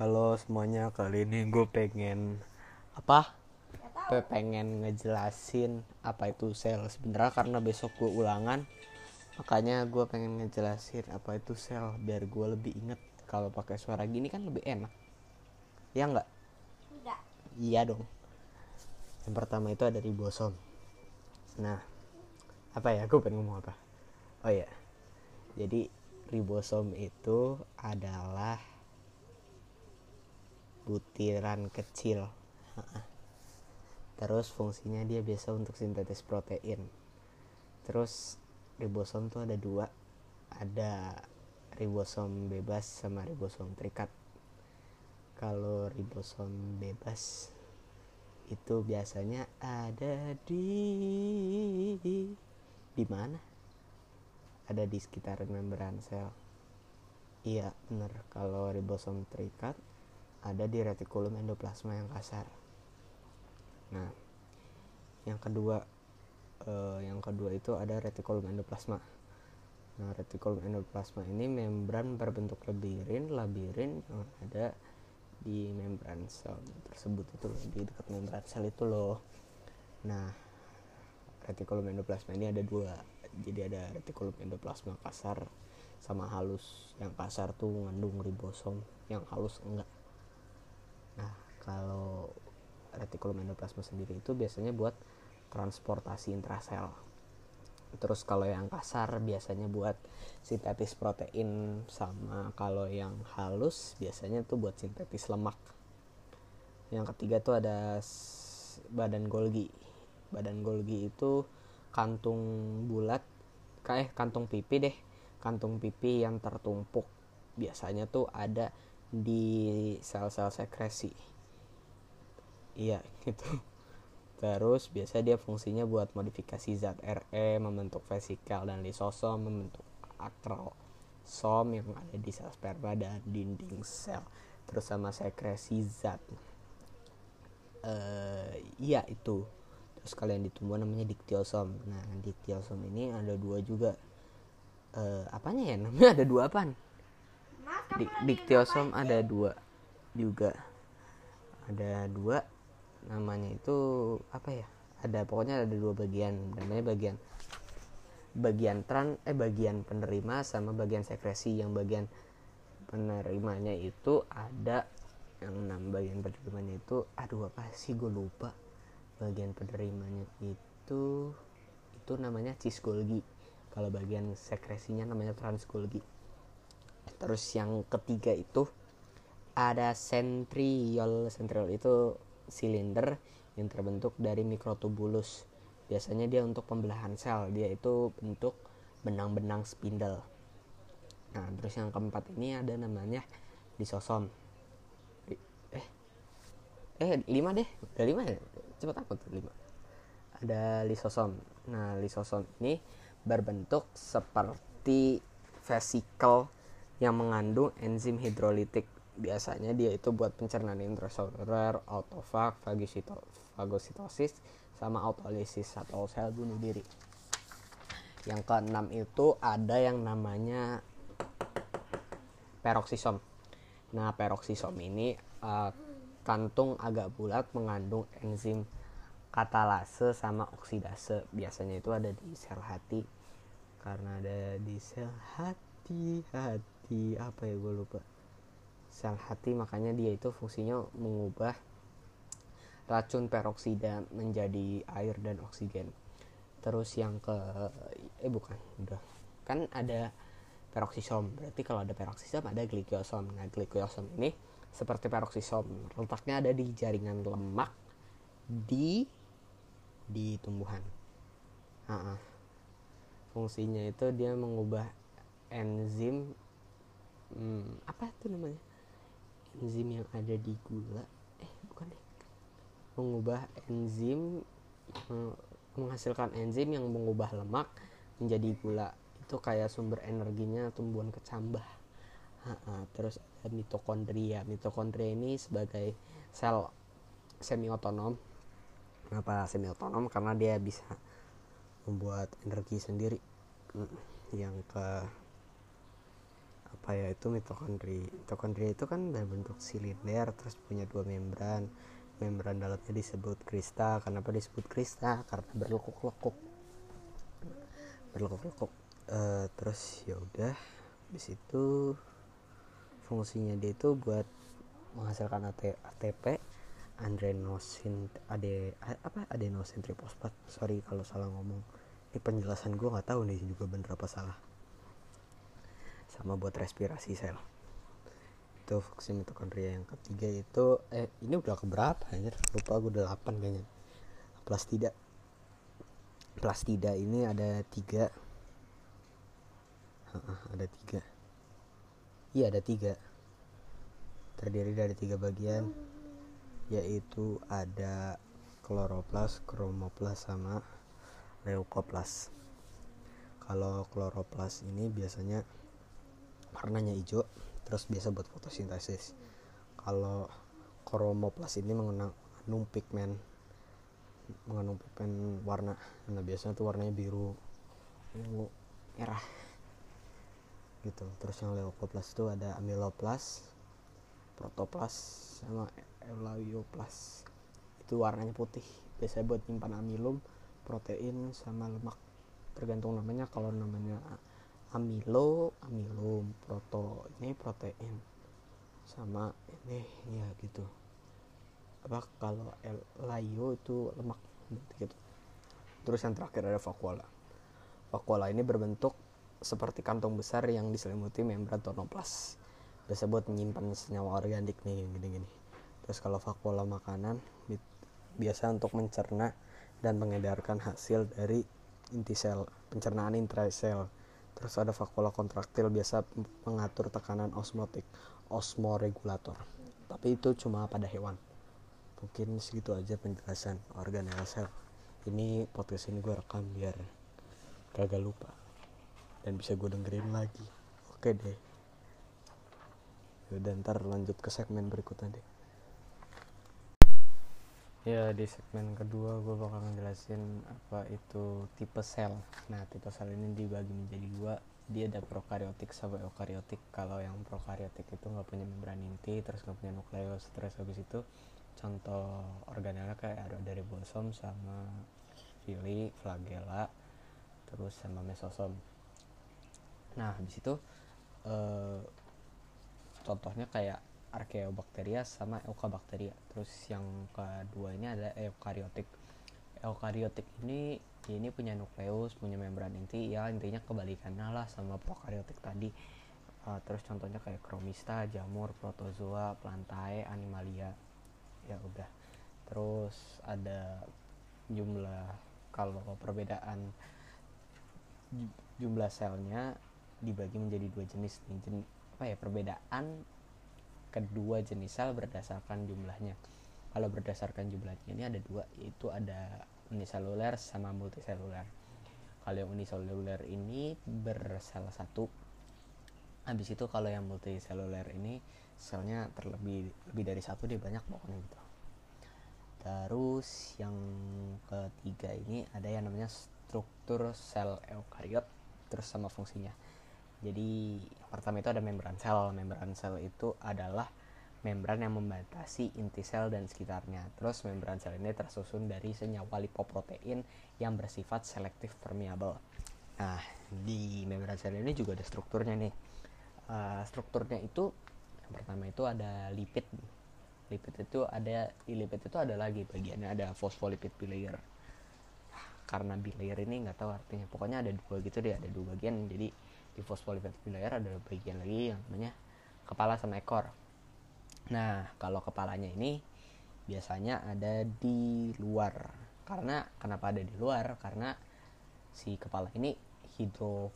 Halo semuanya, kali ini gue pengen apa? Pe- pengen ngejelasin apa itu sel. Sebenarnya karena besok gue ulangan, makanya gue pengen ngejelasin apa itu sel biar gue lebih inget. Kalau pakai suara gini kan lebih enak. Ya nggak? Enggak. Iya dong. Yang pertama itu ada ribosom. Nah, apa ya? Gue pengen ngomong apa? Oh ya, jadi ribosom itu adalah butiran kecil. Terus fungsinya dia biasa untuk sintetis protein. Terus ribosom tuh ada dua, ada ribosom bebas sama ribosom terikat. Kalau ribosom bebas itu biasanya ada di di mana? Ada di sekitar membran sel. Iya, bener. Kalau ribosom terikat ada di retikulum endoplasma yang kasar. Nah, yang kedua eh, yang kedua itu ada retikulum endoplasma. Nah, retikulum endoplasma ini membran berbentuk labirin, labirin yang ada di membran sel tersebut itu di dekat membran sel itu loh. Nah, retikulum endoplasma ini ada dua. Jadi ada retikulum endoplasma kasar sama halus. Yang kasar tuh mengandung ribosom, yang halus enggak. Nah, kalau retikulum endoplasma sendiri itu biasanya buat transportasi intrasel. Terus kalau yang kasar biasanya buat sintetis protein sama kalau yang halus biasanya tuh buat sintetis lemak. Yang ketiga tuh ada badan Golgi. Badan Golgi itu kantung bulat kayak kantung pipi deh. Kantung pipi yang tertumpuk. Biasanya tuh ada di sel-sel sekresi. Iya, gitu. Terus biasa dia fungsinya buat modifikasi zat RE, membentuk vesikel dan lisosom, membentuk akrosom yang ada di sel sperma dan dinding sel. Terus sama sekresi zat. Eh, iya itu. Terus kalau yang di tumbuhan namanya diktiosom. Nah, diktiosom ini ada dua juga. Eh, apanya ya? Namanya ada dua apaan? Diktiosom ada dua juga. Ada dua namanya itu apa ya? Ada pokoknya ada dua bagian namanya bagian bagian tran eh bagian penerima sama bagian sekresi. Yang bagian penerimanya itu ada yang enam bagian penerimanya itu aduh apa sih gue lupa. Bagian penerimanya itu itu namanya cis Golgi kalau bagian sekresinya namanya trans Golgi terus yang ketiga itu ada centriole centriole itu silinder yang terbentuk dari mikrotubulus biasanya dia untuk pembelahan sel. Dia itu bentuk benang-benang spindle. Nah terus yang keempat ini ada namanya lisosom Li- eh eh lima deh. Udah lima ya? Cepet aku tuh lima? Ada lisosom. Nah lisosom ini berbentuk seperti vesikel yang mengandung enzim hidrolitik biasanya dia itu buat pencernaan intraseluler, autofag, fagosito- fagositosis, sama autolisis atau sel bunuh diri. Yang keenam itu ada yang namanya peroksisom. Nah, peroksisom ini eh, kantung agak bulat mengandung enzim katalase sama oksidase. Biasanya itu ada di sel hati. Karena ada di sel hati, hati apa ya gue lupa. Sel hati makanya dia itu fungsinya mengubah racun peroksida menjadi air dan oksigen. Terus yang ke eh bukan, udah. Kan ada peroksisom. Berarti kalau ada peroksisom ada glikiosom. Nah, glikiosom ini seperti peroksisom, letaknya ada di jaringan lemak di di tumbuhan. Ha-ha. Fungsinya itu dia mengubah enzim hmm, apa itu namanya? Enzim yang ada di gula. Eh, bukan deh. Mengubah enzim menghasilkan enzim yang mengubah lemak menjadi gula. Itu kayak sumber energinya tumbuhan kecambah. Ha-ha. Terus ada mitokondria. Mitokondria ini sebagai sel semi otonom. Kenapa semi otonom? Karena dia bisa membuat energi sendiri. Mm, Yang ke apa ya itu mitokondri. Mitokondria itu kan berbentuk silinder terus punya dua membran. Membran dalamnya disebut krista. Kenapa disebut krista? Karena berlekuk-lekuk. Berlekuk-lekuk. Eh, terus ya udah di situ fungsinya dia itu buat menghasilkan AT, ATP adenosin ade apa? Adenosin trifosfat sorry kalau salah ngomong. Ini penjelasan gue nggak tahu nih juga bener apa salah sama buat respirasi sel. Itu fungsi mitokondria yang ketiga itu eh ini udah keberapa anjir? Lupa gue udah 8 kayaknya. Plastida plastida ini ada tiga. Ada tiga. Iya ada tiga. Terdiri dari tiga bagian yaitu ada kloroplas, kromoplas sama leukoplas. Kalau kloroplas ini biasanya warnanya hijau, terus biasa buat fotosintesis. Kalau kromoplas ini mengandung pigmen mengandung pigmen warna. Nah, biasanya tuh warnanya biru, ungu, merah. Gitu. Terus yang leukoplas itu ada amiloplas, protoplas sama eulabioplas itu warnanya putih biasanya buat nyimpan amilum protein sama lemak tergantung namanya kalau namanya amilo amilum proto ini protein. Sama ini ya gitu. Apa kalau elayo itu lemak gitu. Terus yang terakhir ada vakuola. Vakuola ini berbentuk seperti kantong besar yang diselimuti membran tonoplas biasa buat menyimpan senyawa organik nih gini-gini. Terus kalau vakuola makanan biasa untuk mencerna dan mengedarkan hasil dari inti sel pencernaan intrasel terus ada vakuola kontraktil biasa mengatur tekanan osmotik osmoregulator. Tapi itu cuma pada hewan. Mungkin segitu aja penjelasan organel sel. Ini podcast ini gue rekam biar kagak lupa. Dan bisa gue dengerin lagi. Oke deh. Yaudah ntar lanjut ke segmen berikutnya deh Ya di segmen kedua gue bakal ngejelasin apa itu tipe sel. Nah tipe sel ini dibagi menjadi dua. Dia ada prokaryotik sama eukaryotik. Kalau yang prokaryotik itu nggak punya membran inti Terus nggak punya nukleus Terus habis itu contoh organelnya kayak ada dari bosom sama fili, flagella Terus sama mesosom. Nah habis itu eh, contohnya kayak Archaeobacteria sama Eukaryotik. Terus yang kedua ini ada eukaryotik. Eukaryotik ini ini punya nukleus, punya membran inti, ya intinya kebalikannya lah sama prokaryotik tadi. Uh, terus contohnya kayak kromista, jamur, protozoa, plantae, animalia. Ya udah. Terus ada jumlah kalau perbedaan jumlah selnya dibagi menjadi dua jenis nih. Jen, apa ya perbedaan kedua jenis sel berdasarkan jumlahnya. Kalau berdasarkan jumlahnya ini ada dua, yaitu ada uniseluler sama multiseluler. Kalau yang uniseluler ini bersalah satu. Habis itu kalau yang multiseluler ini selnya terlebih lebih dari satu dia banyak pokoknya gitu. Terus yang ketiga ini ada yang namanya struktur sel eukariot terus sama fungsinya jadi pertama itu ada membran sel. Membran sel itu adalah membran yang membatasi inti sel dan sekitarnya. Terus membran sel ini tersusun dari senyawa lipoprotein yang bersifat selektif permeable. Nah, di membran sel ini juga ada strukturnya nih. Uh, strukturnya itu yang pertama itu ada lipid. Lipid itu ada di lipid itu ada lagi bagiannya ada fosfolipid bilayer. Karena bilayer ini nggak tahu artinya. Pokoknya ada dua gitu deh, ada dua bagian. Jadi di fosfolipid ada bagian lagi yang namanya kepala sama ekor. Nah, kalau kepalanya ini biasanya ada di luar. Karena kenapa ada di luar? Karena si kepala ini hidro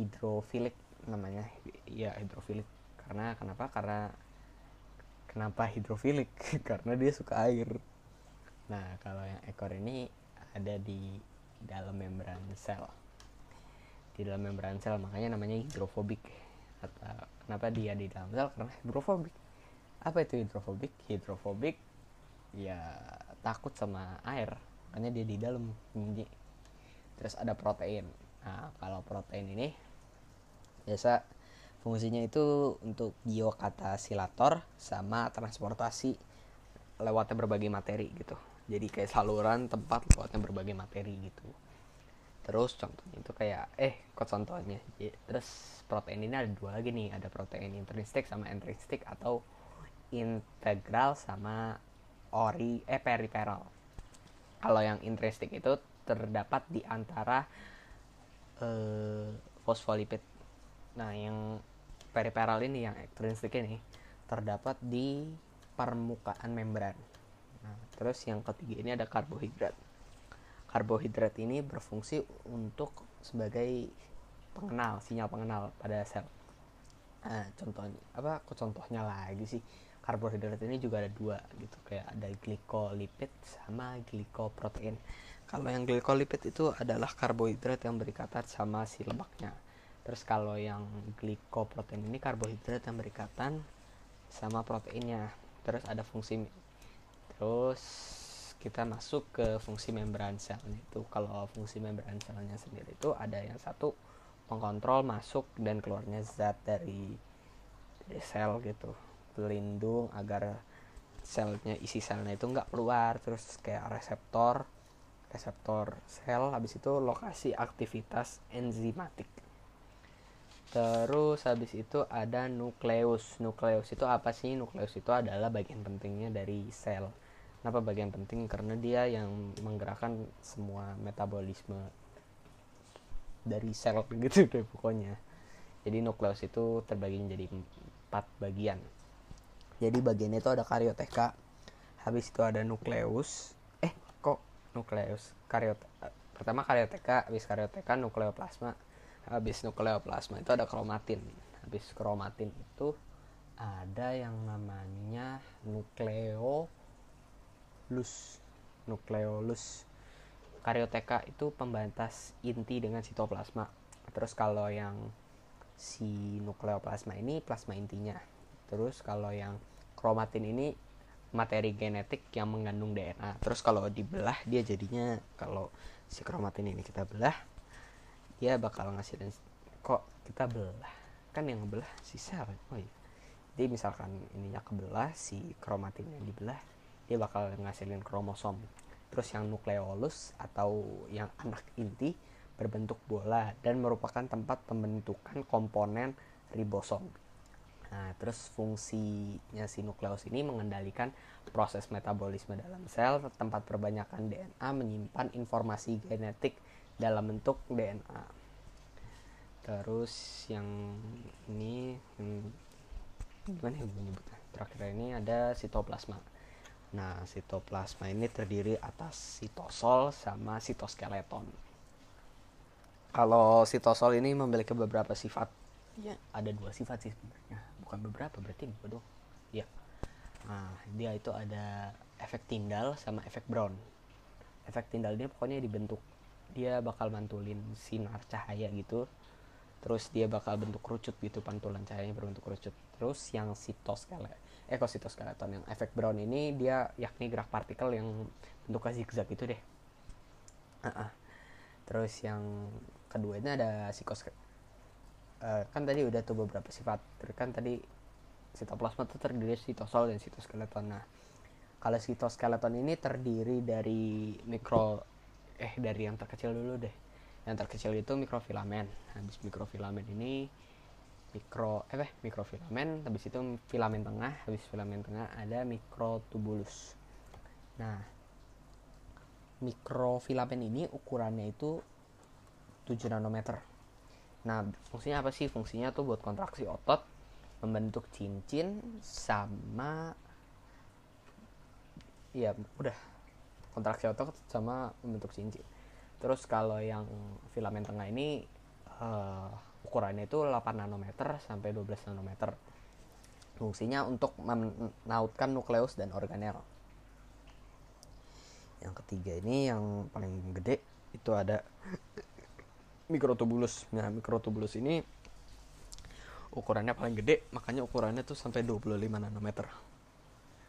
hidrofilik namanya. Ya, hidrofilik. Karena kenapa? Karena kenapa hidrofilik? Karena dia suka air. Nah, kalau yang ekor ini ada di dalam membran sel di dalam membran sel makanya namanya hidrofobik atau kenapa dia di dalam sel? Karena hidrofobik apa itu hidrofobik hidrofobik ya takut sama air makanya dia di dalam terus ada protein. Nah kalau protein ini biasa fungsinya itu untuk biokatasilator sama transportasi lewatnya berbagai materi gitu. Jadi kayak saluran tempat lewatnya berbagai materi gitu terus contohnya itu kayak eh kok contohnya? Ya, terus protein ini ada dua lagi nih ada protein intrinsik sama intrinsik atau integral sama ori eh periferal kalau yang intrinsik itu terdapat di antara eh, fosfolipid. Nah yang periferal ini yang ekstrinsik ini terdapat di permukaan membran. Nah terus yang ketiga ini ada karbohidrat karbohidrat ini berfungsi untuk sebagai pengenal sinyal pengenal pada sel. Nah, contohnya apa contohnya lagi sih? Karbohidrat ini juga ada dua gitu kayak ada glikolipid sama glikoprotein kalau yang glikolipid itu adalah karbohidrat yang berikatan sama si lemaknya. Terus kalau yang glikoprotein ini karbohidrat yang berikatan sama proteinnya. Terus ada fungsi terus kita masuk ke fungsi membran selnya itu. Kalau fungsi membran selnya sendiri itu ada yang satu mengontrol masuk dan keluarnya zat dari, dari sel gitu. Pelindung agar selnya isi selnya itu nggak keluar. Terus kayak reseptor reseptor sel habis itu lokasi aktivitas enzimatik. Terus habis itu ada nukleus. Nukleus itu apa sih? Nukleus itu adalah bagian pentingnya dari sel kenapa bagian penting? Karena dia yang menggerakkan semua metabolisme dari sel gitu deh pokoknya. Jadi nukleus itu terbagi menjadi empat bagian. Jadi bagian itu ada karioteka habis itu ada nukleus. Eh kok nukleus? Kariot pertama karioteka habis karioteka nukleoplasma. Habis nukleoplasma itu ada kromatin. Habis kromatin itu ada yang namanya nukleolus nukleolus. Karioteka itu pembatas inti dengan sitoplasma. Terus kalau yang si nukleoplasma ini plasma intinya. Terus kalau yang kromatin ini materi genetik yang mengandung DNA terus kalau dibelah dia jadinya kalau si kromatin ini kita belah dia bakal ngasilin kok kita belah? Kan yang belah si sel. Oh iya. Jadi misalkan ininya kebelah si kromatinnya dibelah dia bakal ngasilin kromosom terus yang nukleolus atau yang anak inti berbentuk bola dan merupakan tempat pembentukan komponen ribosom Nah, terus fungsinya si nukleus ini mengendalikan proses metabolisme dalam sel, tempat perbanyakan DNA menyimpan informasi genetik dalam bentuk DNA. Terus yang ini hmm, gimana ya menyebutnya? Terakhir ini ada sitoplasma. Nah, sitoplasma ini terdiri atas sitosol sama sitoskeleton. Kalau sitosol ini memiliki beberapa sifat. Ya, ada dua sifat sih sebenarnya. Bukan beberapa, berarti dua dong. Ya. Nah, dia itu ada efek tindal sama efek Brown. Efek tindal ini pokoknya dibentuk dia bakal mantulin sinar cahaya gitu. Terus dia bakal bentuk kerucut gitu, pantulan cahayanya berbentuk kerucut. Terus yang sitoskeleton eh kok sitoskeleton yang efek Brown ini dia yakni gerak partikel yang bentuknya zigzag itu deh. Uh-uh. Terus yang kedua ini ada psikos uh, kan tadi udah tuh beberapa sifat terus kan tadi sitoplasma itu terdiri dari sitosol dan sitoskeleton nah kalau sitoskeleton ini terdiri dari mikro eh dari yang terkecil dulu deh yang terkecil itu mikrofilamen habis mikrofilamen ini mikro eh mikrofilamen habis itu filamen tengah habis filamen tengah ada mikrotubulus nah mikrofilamen ini ukurannya itu 7 nanometer Nah, fungsinya apa sih? Fungsinya tuh buat kontraksi otot, membentuk cincin sama ya udah kontraksi otot sama membentuk cincin. Terus kalau yang filamen tengah ini uh, ukurannya itu 8 nanometer sampai 12 nanometer. Fungsinya untuk menautkan nukleus dan organel. Yang ketiga ini yang paling gede itu ada mikrotubulus. Nah, mikrotubulus ini ukurannya paling gede, makanya ukurannya tuh sampai 25 nanometer.